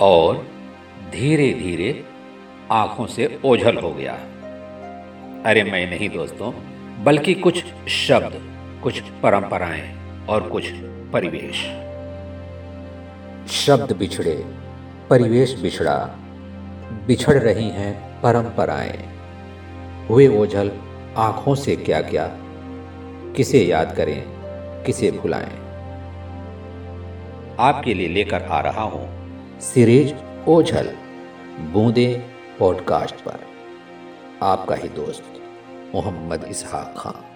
और धीरे धीरे आँखों से ओझल हो गया। अरे मैं नहीं दोस्तों बल्कि कुछ शब्द कुछ परंपराएँ और कुछ परिवेश। शब्द बिछड़े परिवेश बिछड़ा बिछड़ रही हैं परंपराएँ। हुए ओझल आँखों से क्या क्या किसे याद करें किसे भुलाएँ। आपके लिए लेकर आ रहा हूँ सीरीज़ ओझल बूंदे पॉडकास्ट पर। आपका ही दोस्त मोहम्मद इसहाक खान।